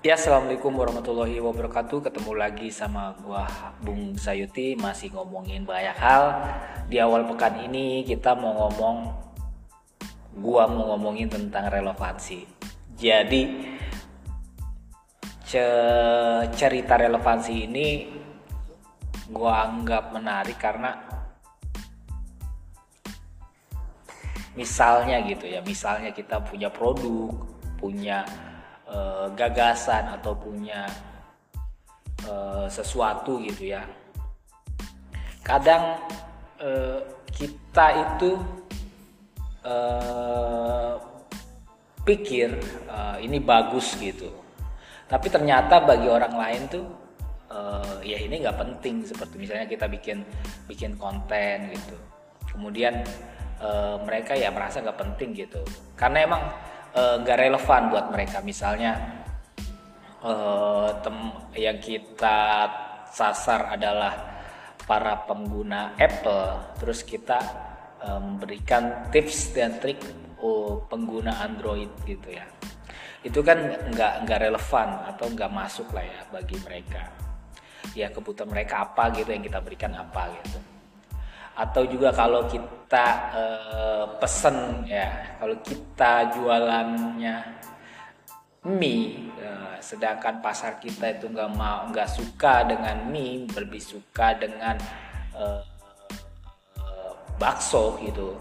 Ya, assalamualaikum warahmatullahi wabarakatuh. Ketemu lagi sama gua Bung Sayuti masih ngomongin banyak hal. Di awal pekan ini kita mau ngomong, gua mau ngomongin tentang relevansi. Jadi cerita relevansi ini gua anggap menarik karena misalnya gitu ya, misalnya kita punya produk, punya uh, gagasan atau punya uh, sesuatu gitu ya. Kadang uh, kita itu uh, pikir uh, ini bagus gitu. Tapi ternyata bagi orang lain tuh uh, ya ini nggak penting seperti misalnya kita bikin bikin konten gitu. Kemudian uh, mereka ya merasa nggak penting gitu. Karena emang nggak uh, relevan buat mereka. Misalnya uh, tem yang kita sasar adalah para pengguna Apple. Terus kita uh, memberikan tips dan trik oh, pengguna Android gitu ya. Itu kan nggak nggak relevan atau nggak masuk lah ya bagi mereka. Ya kebutuhan mereka apa gitu yang kita berikan apa gitu atau juga kalau kita uh, pesen ya kalau kita jualannya mie uh, sedangkan pasar kita itu nggak mau nggak suka dengan mie lebih suka dengan uh, bakso gitu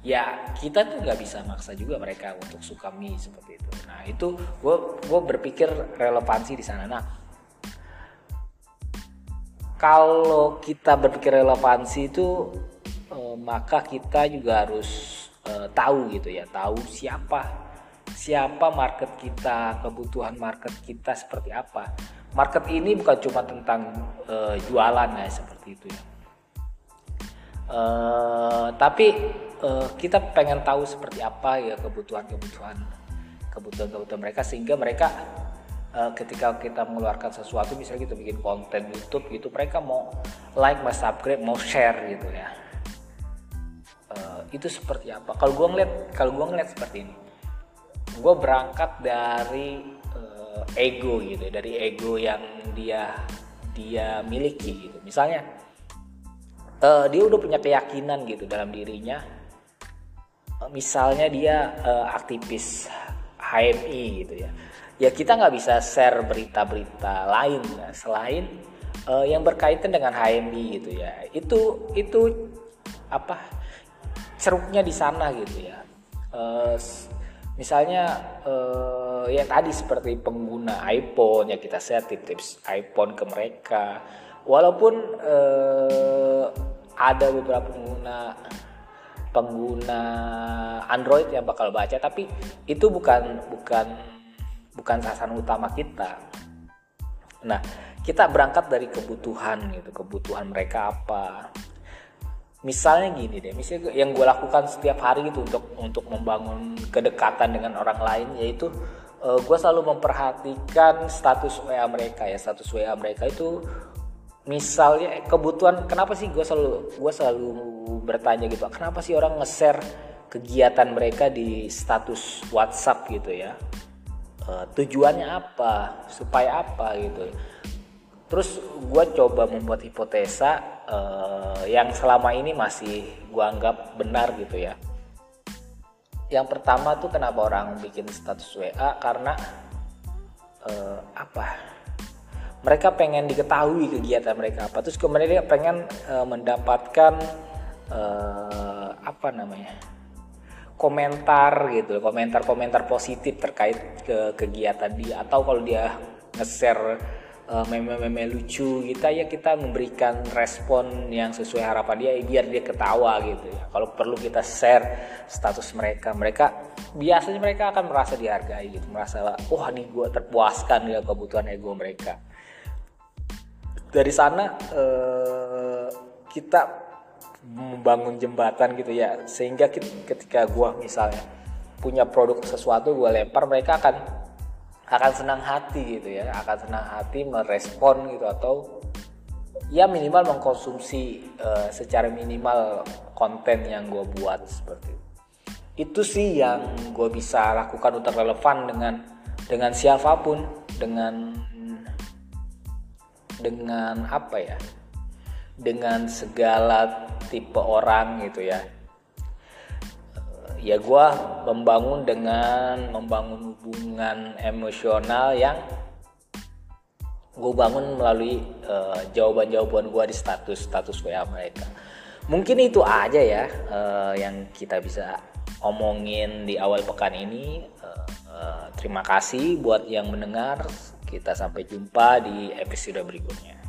ya kita tuh nggak bisa maksa juga mereka untuk suka mie seperti itu. Nah itu gue gue berpikir relevansi di sana. Nah kalau kita berpikir relevansi itu eh, maka kita juga harus eh, tahu gitu ya tahu siapa siapa market kita kebutuhan market kita seperti apa. Market ini bukan cuma tentang eh, jualan ya seperti itu ya. Eh, tapi eh, kita pengen tahu seperti apa ya kebutuhan kebutuhan kebutuhan kebutuhan mereka sehingga mereka uh, ketika kita mengeluarkan sesuatu misalnya kita bikin konten YouTube gitu mereka mau like mau subscribe mau share gitu ya. Uh, itu seperti apa? Kalau gue ngeliat kalau gue ngeliat seperti ini. Gue berangkat dari uh, ego gitu dari ego yang dia dia miliki gitu. Misalnya uh, dia udah punya keyakinan gitu dalam dirinya. Misalnya dia uh, aktivis HMI gitu ya ya kita nggak bisa share berita-berita lain ya, selain uh, yang berkaitan dengan HMI gitu ya. Itu itu apa ceruknya di sana gitu ya. Uh, misalnya uh, ya tadi seperti pengguna iPhone ya kita share tips-tips iPhone ke mereka. Walaupun uh, ada beberapa pengguna pengguna Android yang bakal baca tapi itu bukan bukan bukan sasaran utama kita. Nah, kita berangkat dari kebutuhan gitu, kebutuhan mereka apa. Misalnya gini deh, misalnya yang gue lakukan setiap hari itu untuk untuk membangun kedekatan dengan orang lain yaitu uh, gue selalu memperhatikan status WA mereka ya, status WA mereka itu misalnya kebutuhan kenapa sih gue selalu gue selalu bertanya gitu kenapa sih orang nge-share kegiatan mereka di status WhatsApp gitu ya uh, tujuannya apa? Supaya apa gitu. Terus gue coba membuat hipotesa uh, yang selama ini masih gue anggap benar gitu ya. Yang pertama tuh kenapa orang bikin status WA karena uh, apa? Mereka pengen diketahui kegiatan mereka apa. Terus kemudian dia pengen uh, mendapatkan uh, apa namanya komentar gitu komentar-komentar positif terkait ke kegiatan dia. Atau kalau dia nge-share uh, meme-meme lucu kita ya kita memberikan respon yang sesuai harapan dia biar dia ketawa gitu ya. Kalau perlu kita share status mereka mereka biasanya mereka akan merasa dihargai gitu merasa wah nih gue terpuaskan ya kebutuhan ego mereka. Dari sana uh, kita membangun jembatan gitu ya. Sehingga ketika gua misalnya punya produk sesuatu gua lempar mereka akan akan senang hati gitu ya. Akan senang hati merespon gitu atau ya minimal mengkonsumsi uh, secara minimal konten yang gue buat seperti itu. Itu sih yang gue bisa lakukan untuk relevan dengan dengan siapa pun dengan dengan apa ya? Dengan segala tipe orang gitu ya. Ya gue membangun dengan membangun hubungan emosional yang gue bangun melalui uh, jawaban-jawaban gue di status status WA mereka. Mungkin itu aja ya uh, yang kita bisa omongin di awal pekan ini. Uh, uh, terima kasih buat yang mendengar. Kita sampai jumpa di episode berikutnya